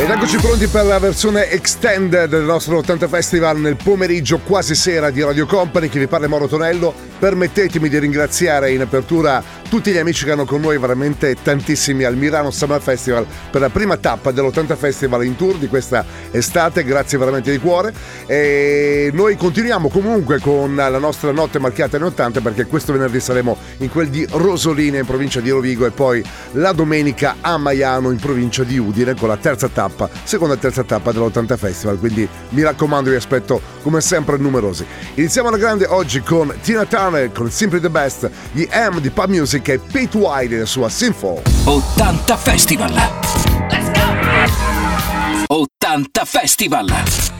Ed eccoci pronti per la versione extended del nostro 80 Festival nel pomeriggio quasi sera di Radio Company che vi parla Mauro Tonello. Permettetemi di ringraziare in apertura tutti gli amici che hanno con noi veramente tantissimi al Milano Summer Festival per la prima tappa dell'80 Festival in tour di questa estate, grazie veramente di cuore. E noi continuiamo comunque con la nostra notte marchiata in 80 perché questo venerdì saremo in quel di Rosolina in provincia di Rovigo e poi la domenica a Maiano in provincia di Udine con la terza tappa, seconda e terza tappa dell'80 Festival, quindi mi raccomando vi aspetto come sempre numerosi. Iniziamo alla grande oggi con Tina Turner con Simply the Best, gli M di Pub Music e Pete White nella sua Sinful. 80 Festival. Let's go! 80 Festival.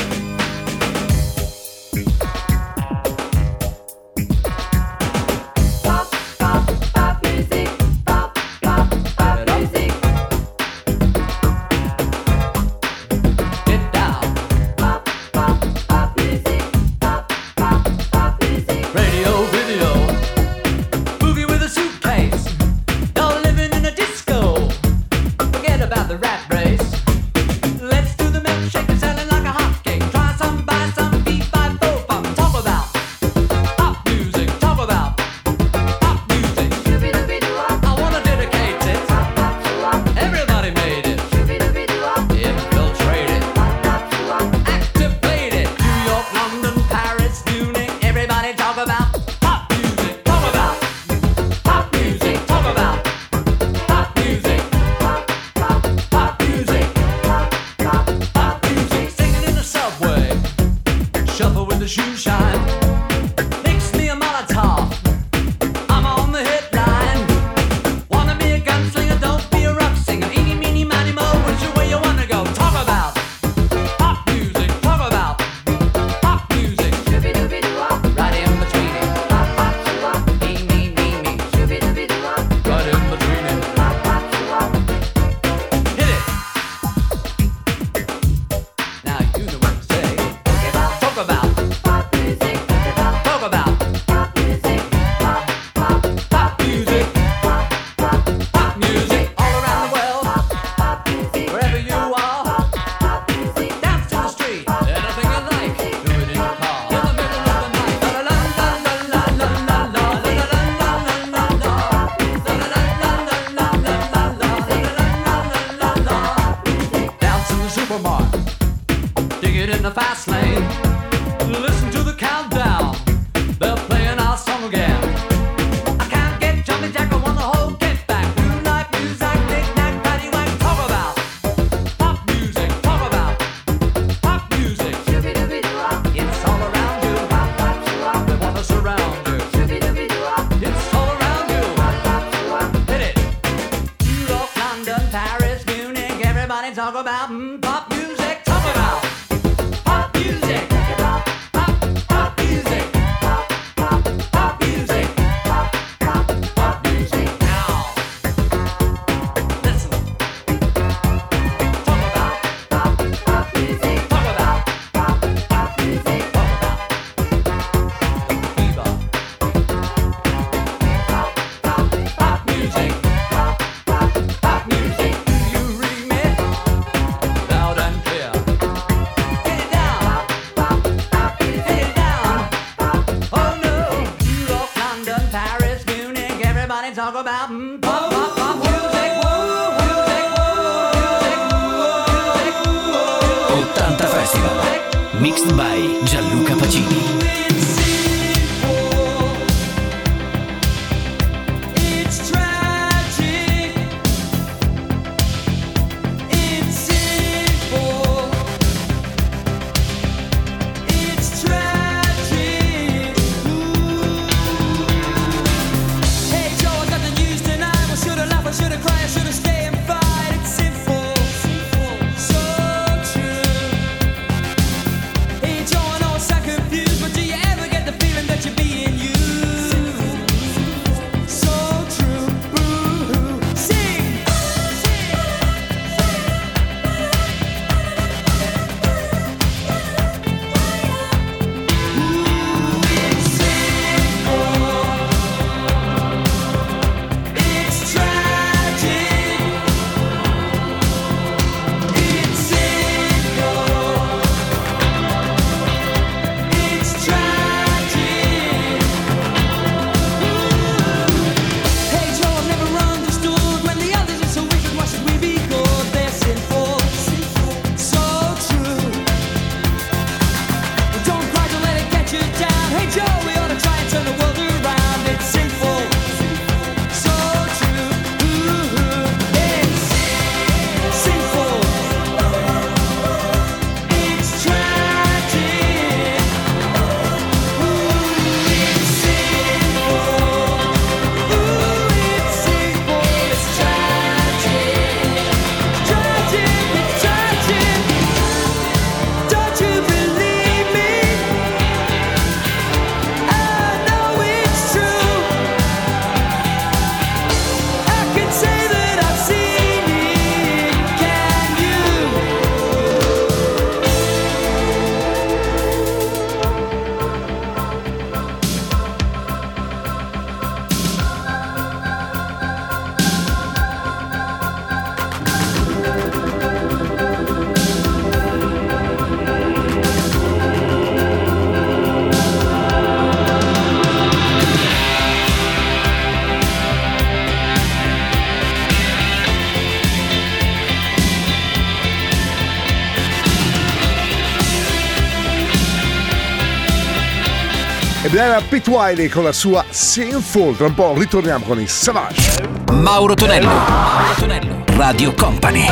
era Pete Wiley con la sua Sinful. Tra un po' ritorniamo con i Savage. Mauro Tonello. Mauro Tonello. Radio Company.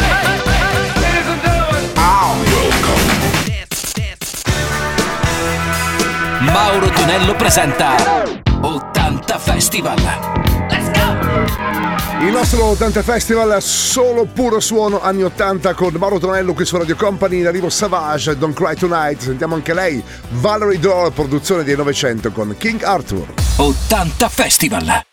Mauro Tonello presenta 80 Festival. Il nostro 80 Festival solo puro suono anni 80 con Mauro Tonello qui su Radio Company in arrivo Savage, Don't Cry Tonight, sentiamo anche lei, Valerie Door, produzione dei 900 con King Arthur. 80 Festival!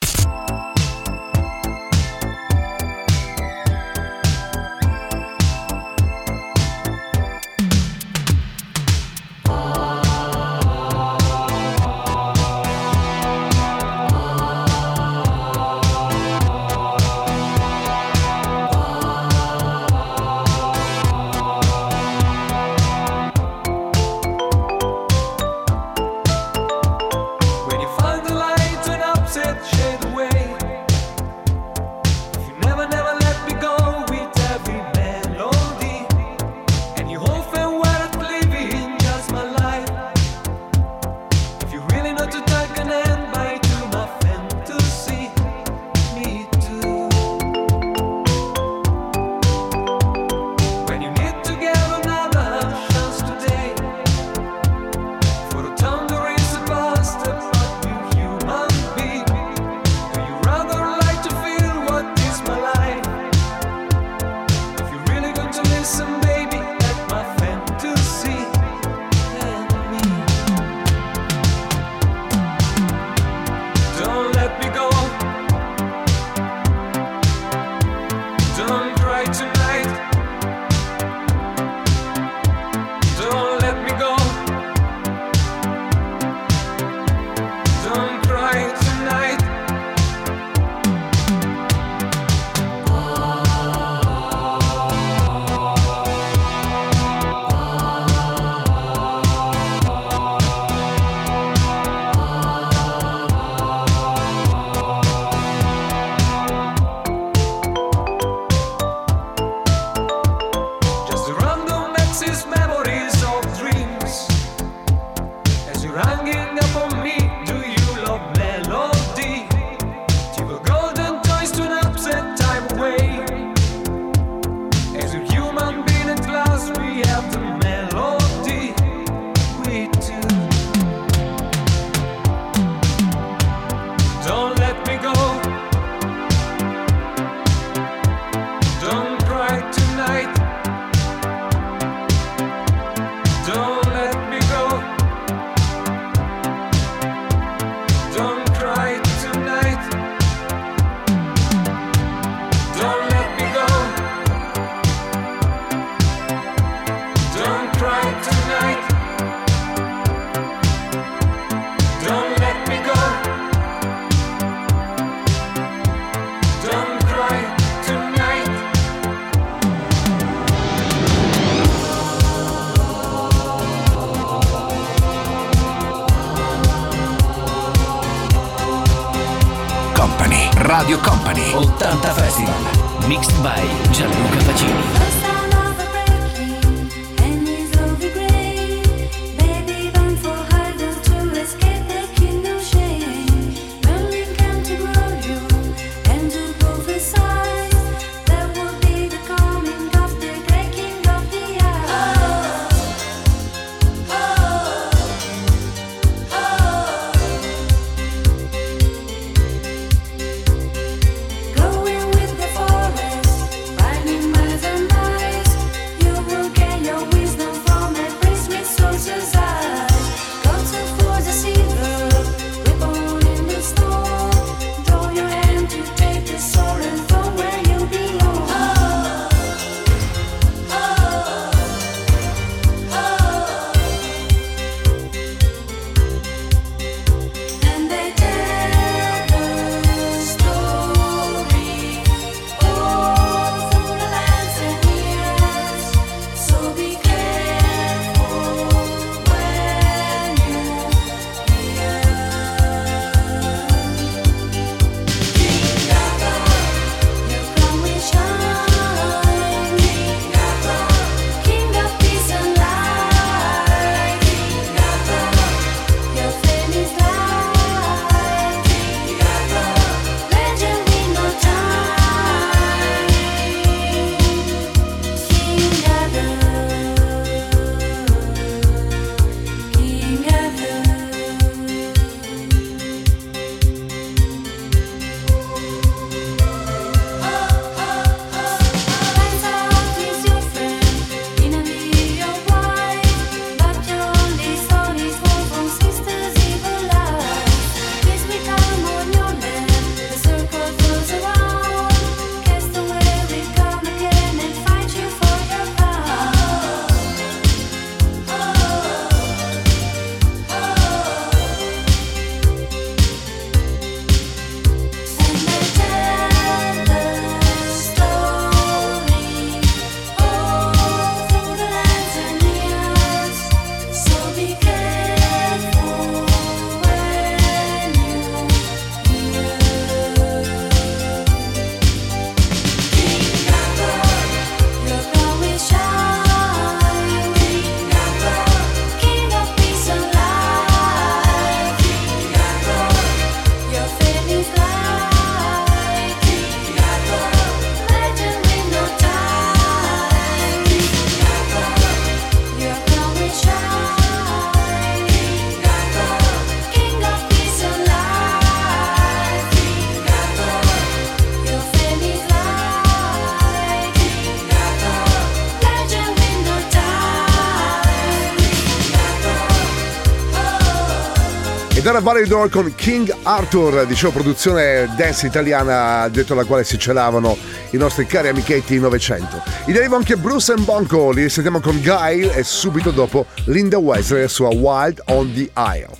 Dalla Valley con King Arthur, dicevo produzione dance italiana dentro la quale si celavano i nostri cari amichetti in Novecento. In arrivo anche Bruce and Bonko, li sentiamo con Guy e subito dopo Linda Wesley e sua Wild on the Isle.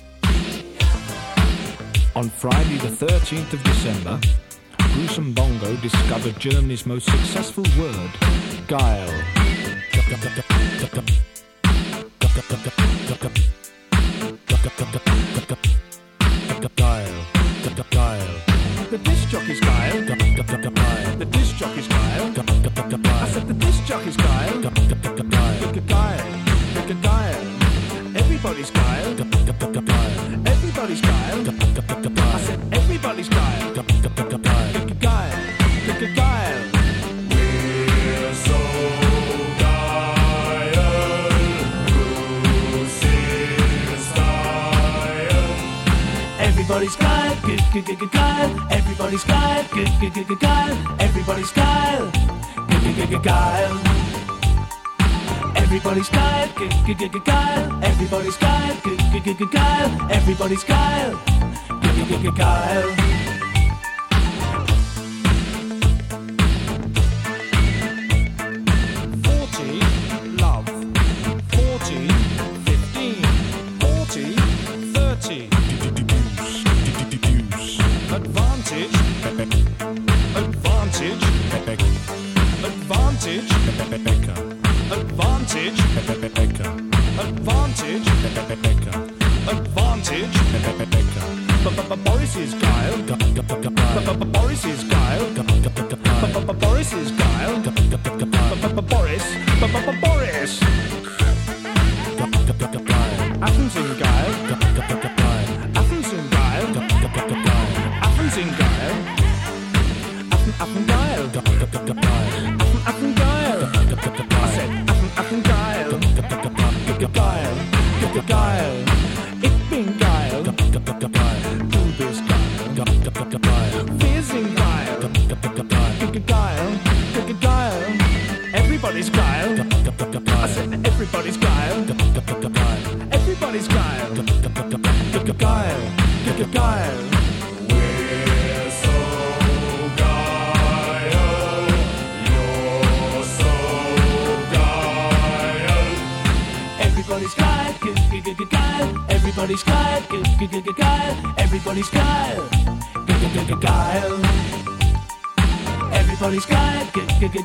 On Friday the 13th of December, Bruce and Bongo discovered Germany's most successful word, guile. Kyle. Everybody's Kyle. Kyle. Everybody's Kyle. Mrs. Guile. Boris. Boris.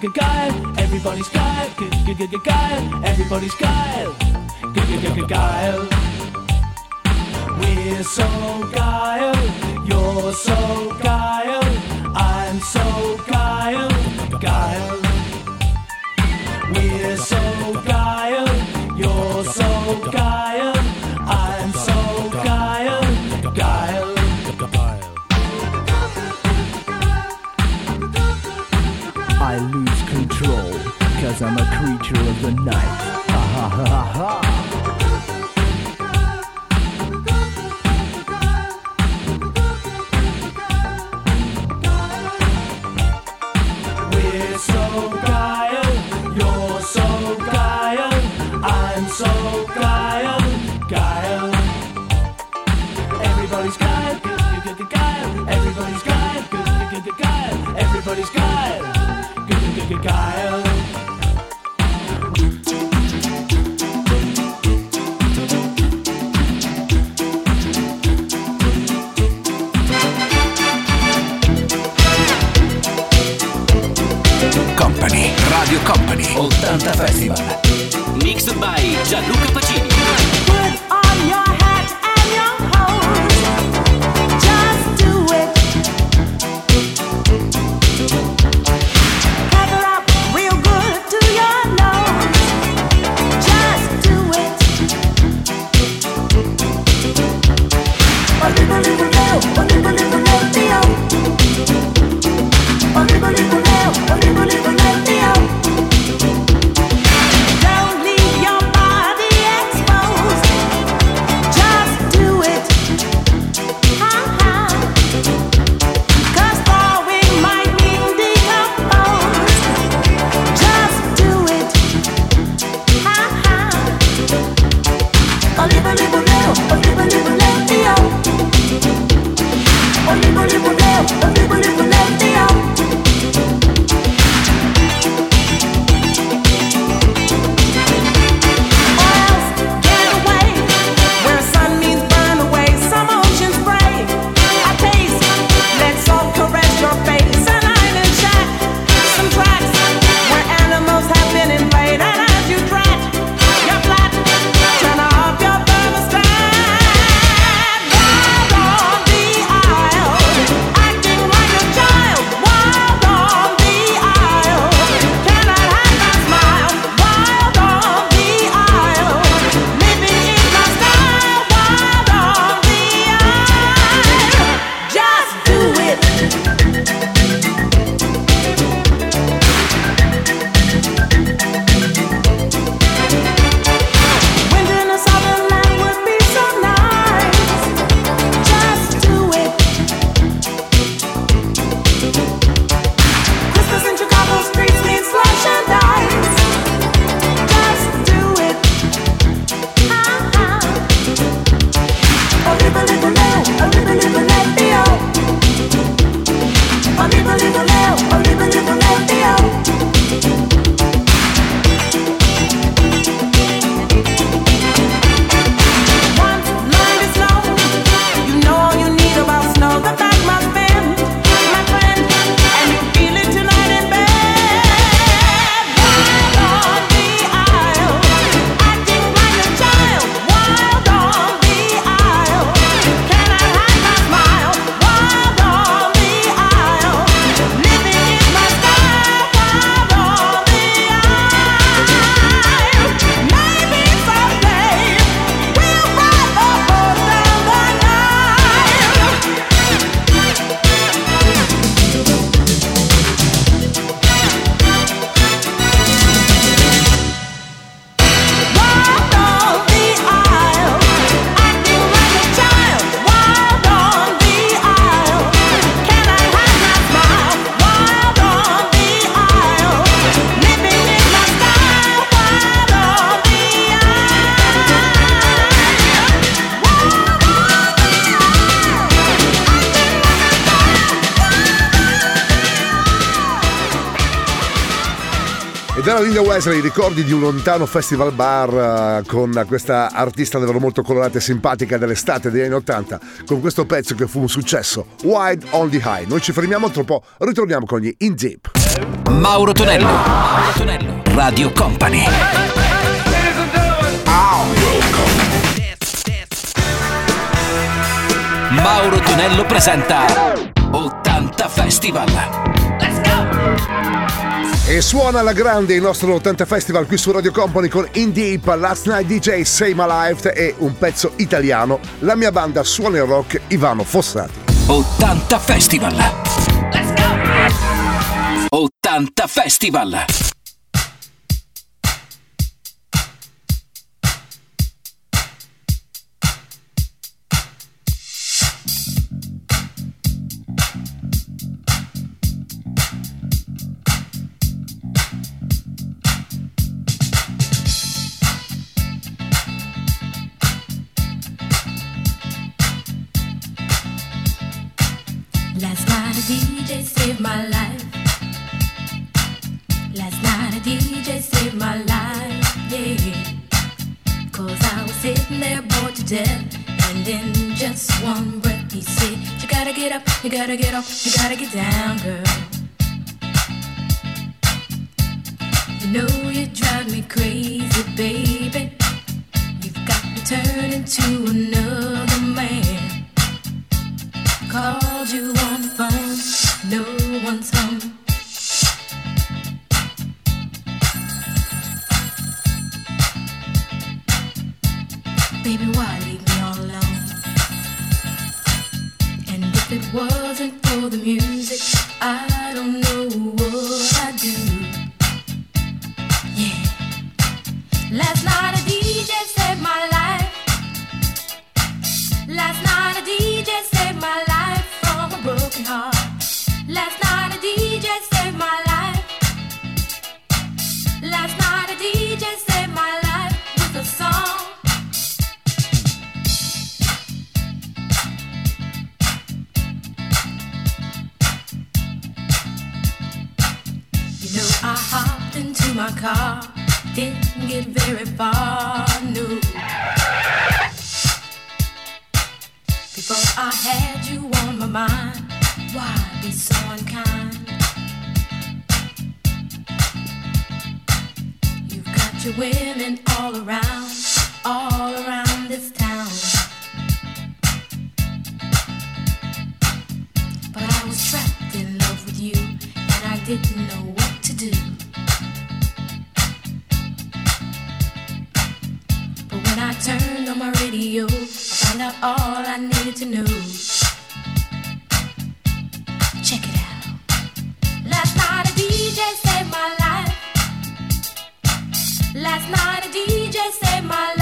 good guy. Everybody's Kyle. Good good good good Everybody's Kyle. Good good good good We're so the night. E dalla Linda Wesley ricordi di un lontano festival bar eh, con questa artista davvero molto colorata e simpatica dell'estate degli anni 80 con questo pezzo che fu un successo, Wide on the High. Noi ci fermiamo tra po', ritorniamo con gli In Deep. Mauro Tonello. Mauro Tonello. Radio Company. Mauro Tonello presenta 80 Festival. E suona alla grande il nostro 80 Festival qui su Radio Company con In Deep, Last Night DJ, Say My Life e un pezzo italiano. La mia banda suona il rock, Ivano Fossati. 80 Festival. 80 Festival. And in just one breath he said, You gotta get up, you gotta get up, you gotta get down, girl. You know you drive me crazy, baby. You've got me turning to another man. Called you on the phone, no one's home. I Your women all around, all around this town. But I was trapped in love with you, and I didn't know what to do. But when I turned on my radio, I found out all I needed to know. My life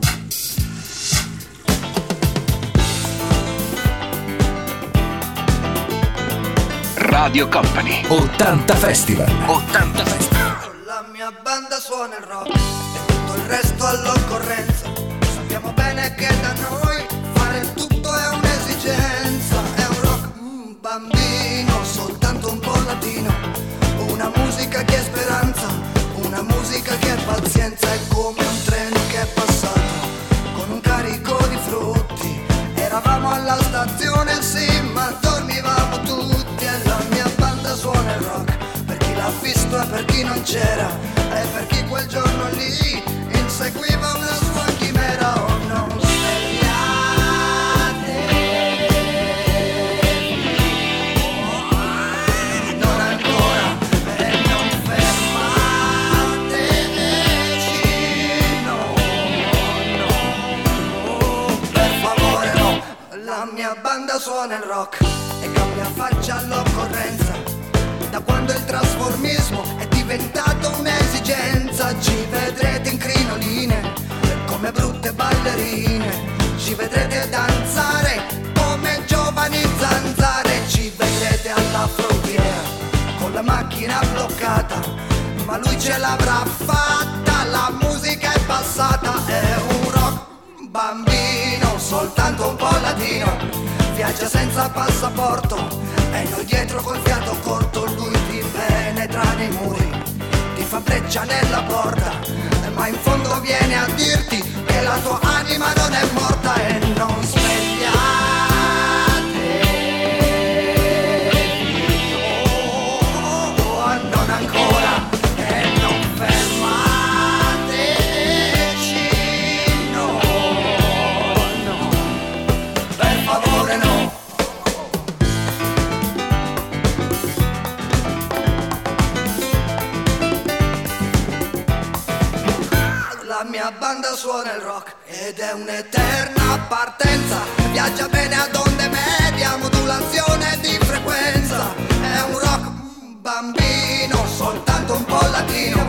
Radio Company. 80 Festival. 80 Festival. La mia banda suona il rock e tutto il resto all'occorrenza. Sappiamo bene che da noi fare tutto è un'esigenza. È un rock mm, bambino, soltanto un po' latino. Una musica che è speranza, una musica che è pazienza. È come un treno che è passato con un carico di frutti. Eravamo alla stazione, lingua per chi non c'era e per chi quel giorno lì inseguiva una sua chimera. O oh no. La mia banda suona il rock e cambia faccia all'occorrente. Il trasformismo è diventato un'esigenza, ci vedrete in crinoline come brutte ballerine. Ci vedrete danzare come giovani zanzare. Ci vedrete alla frontiera con la macchina bloccata. Ma lui ce l'avrà fatta, la musica è passata. È un rock bambino, soltanto un po' latino. Viaggia senza passaporto e noi dietro col fiato corto. Lui ti penetra nei muri, ti fa breccia nella porta. Ma in fondo viene a dirti che la tua anima non è morta e non svegliate. Banda suona il rock ed è un'eterna partenza. Viaggia bene ad onde medie, a modulazione di frequenza. È un rock bambino, soltanto un po' latino.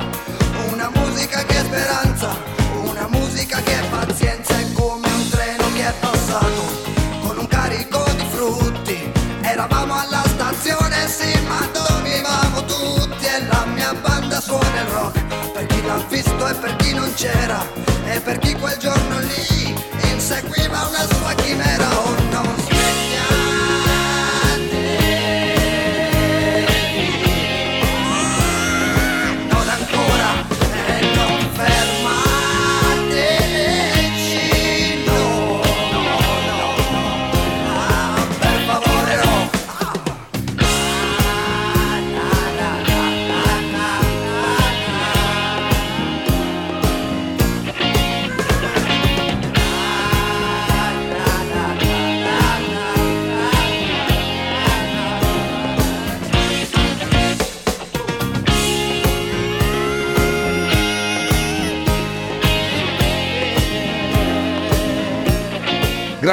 Una musica che è speranza, una musica che è pazienza. È come un treno che è passato con un carico di frutti. Eravamo alla stazione, sì, ma dormivamo tutti. E la mia banda suona il rock per chi l'ha visto e per chi non c'era quel giorno lì inseguiva una sua chimera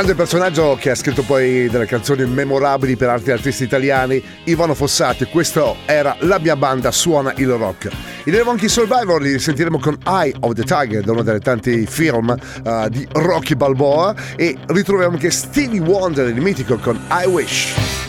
Grande personaggio che ha scritto poi delle canzoni memorabili per altri artisti italiani, Ivano Fossati. Questo era La mia banda suona il rock. I Nero Monkey Survivor li sentiremo con Eye of the Tiger, da uno dei tanti film uh, di Rocky Balboa. E ritroviamo anche Stevie Wonder, il mitico, con I Wish.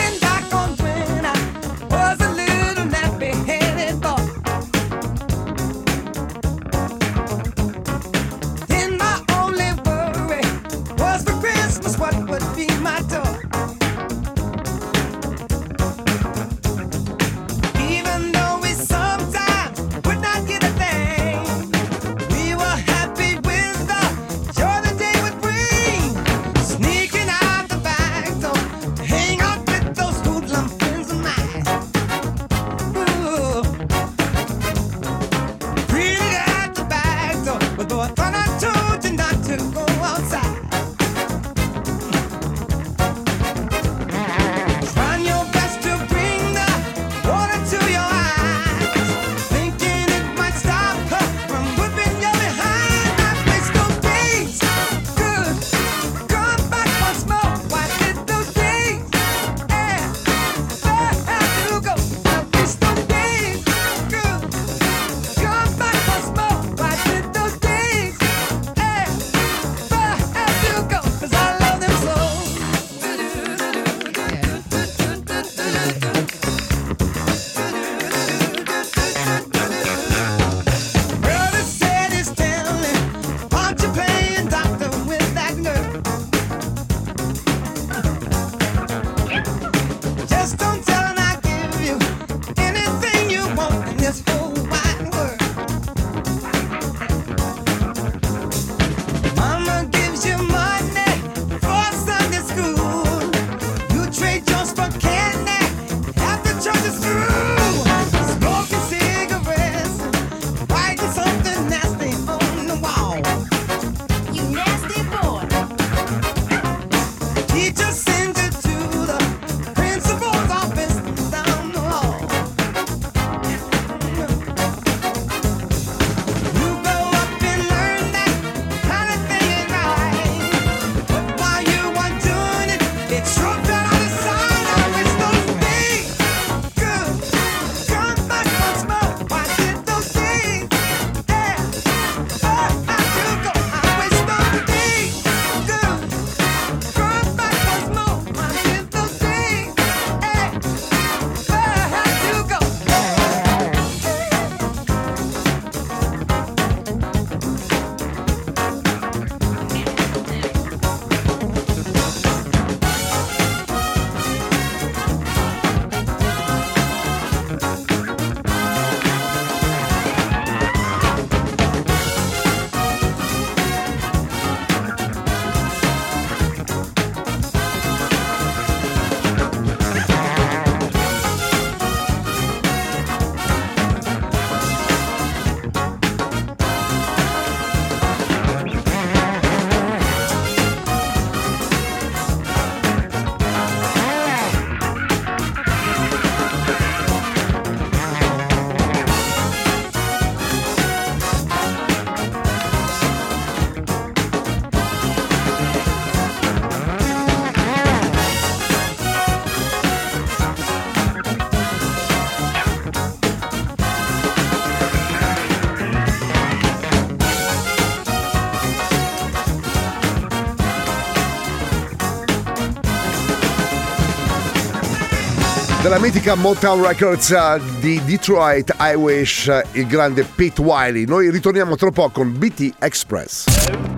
Dalla mitica Motown Records eh, di Detroit, I Wish, eh, il grande Pete Wiley. Noi ritorniamo tra poco con BT Express.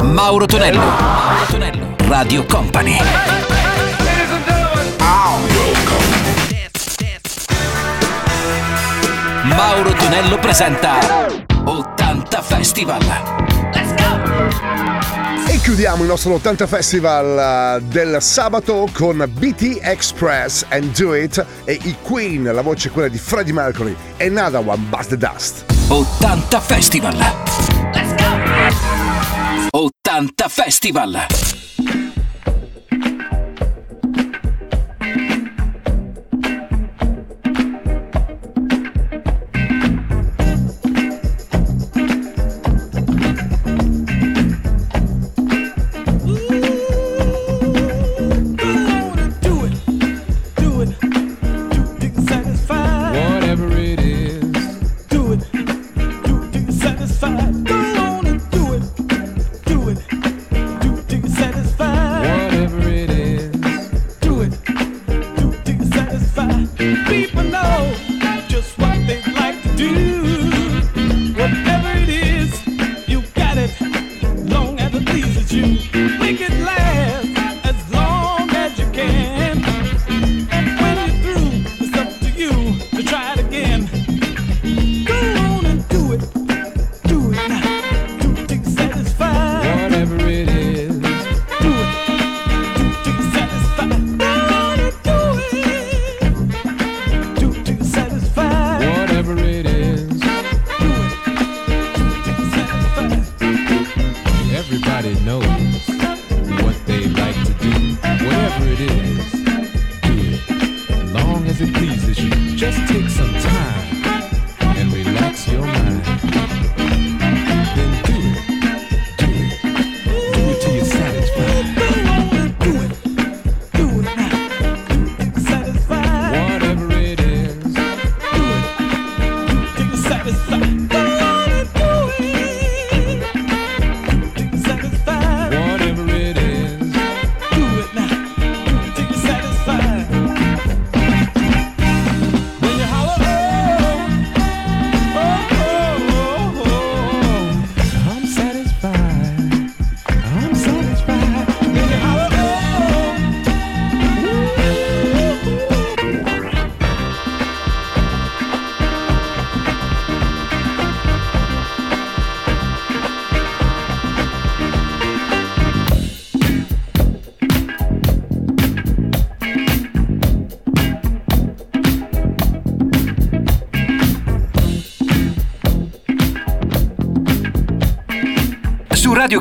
Mauro Tonello, Mauro Tonello, Radio Company. Mauro Tonello presenta 80 Festival. Let's go! Chiudiamo il nostro 80 Festival eh, del sabato con BT Express and Do It e i Queen, la voce quella di Freddie Mercury Another One Bust the Dust. 80 Festival. Let's go! 80 Festival.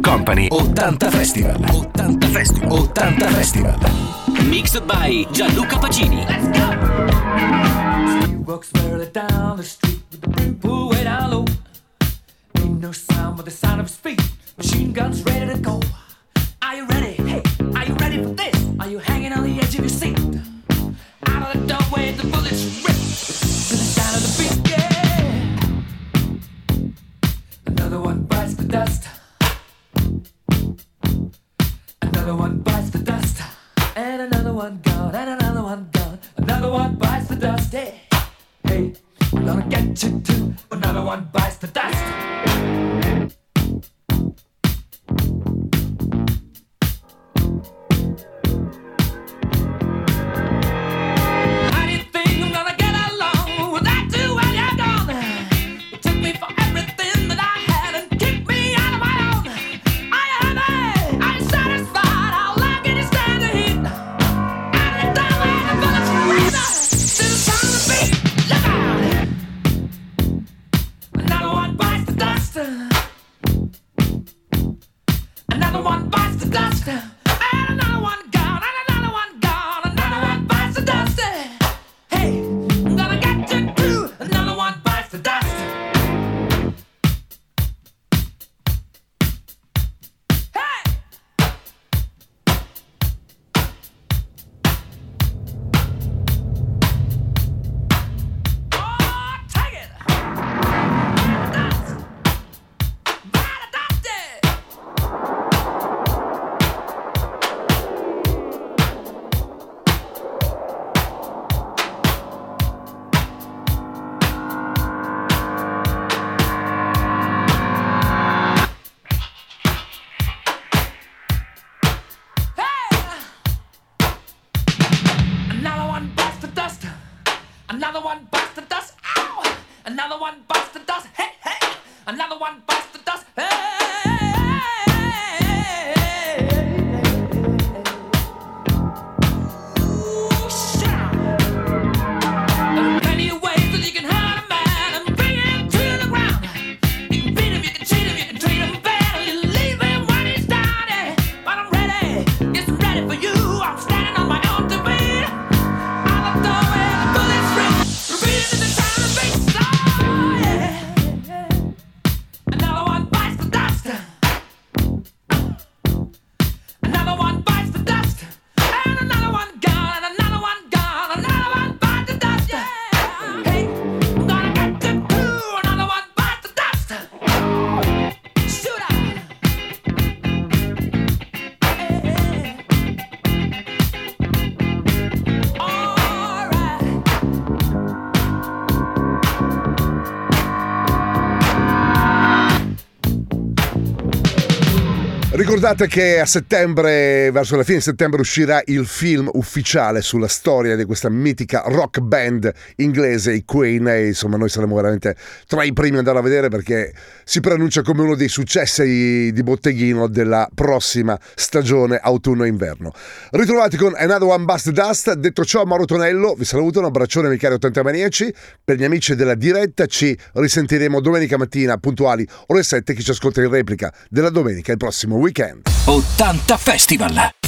Company 80 Festival. 80 Festival. 80 Festival. Mixed by Gianluca Pacini. Let's go! He walks barely down the street with the blue pool way down low. Ain't no sound but the sound of speed. Machine guns ready to go. Are you ready? Hey! one gone, and another one gone. Another one bites the dust. Hey, hey, gonna get you too. Another one bites the dust. Sappiate che a settembre, verso la fine di settembre, uscirà il film ufficiale sulla storia di questa mitica rock band inglese, i Queen. E insomma, noi saremo veramente tra i primi ad andare a vedere perché si preannuncia come uno dei successi di botteghino della prossima stagione autunno-inverno. Ritrovati con Another One Bust Dust. Detto ciò, Mauro Tonello, vi saluto, un abbraccione, miei cari 80 maniaci. Per gli amici della diretta, ci risentiremo domenica mattina, puntuali ore 7, Chi ci ascolta in replica della domenica, il prossimo weekend. 80 Festival.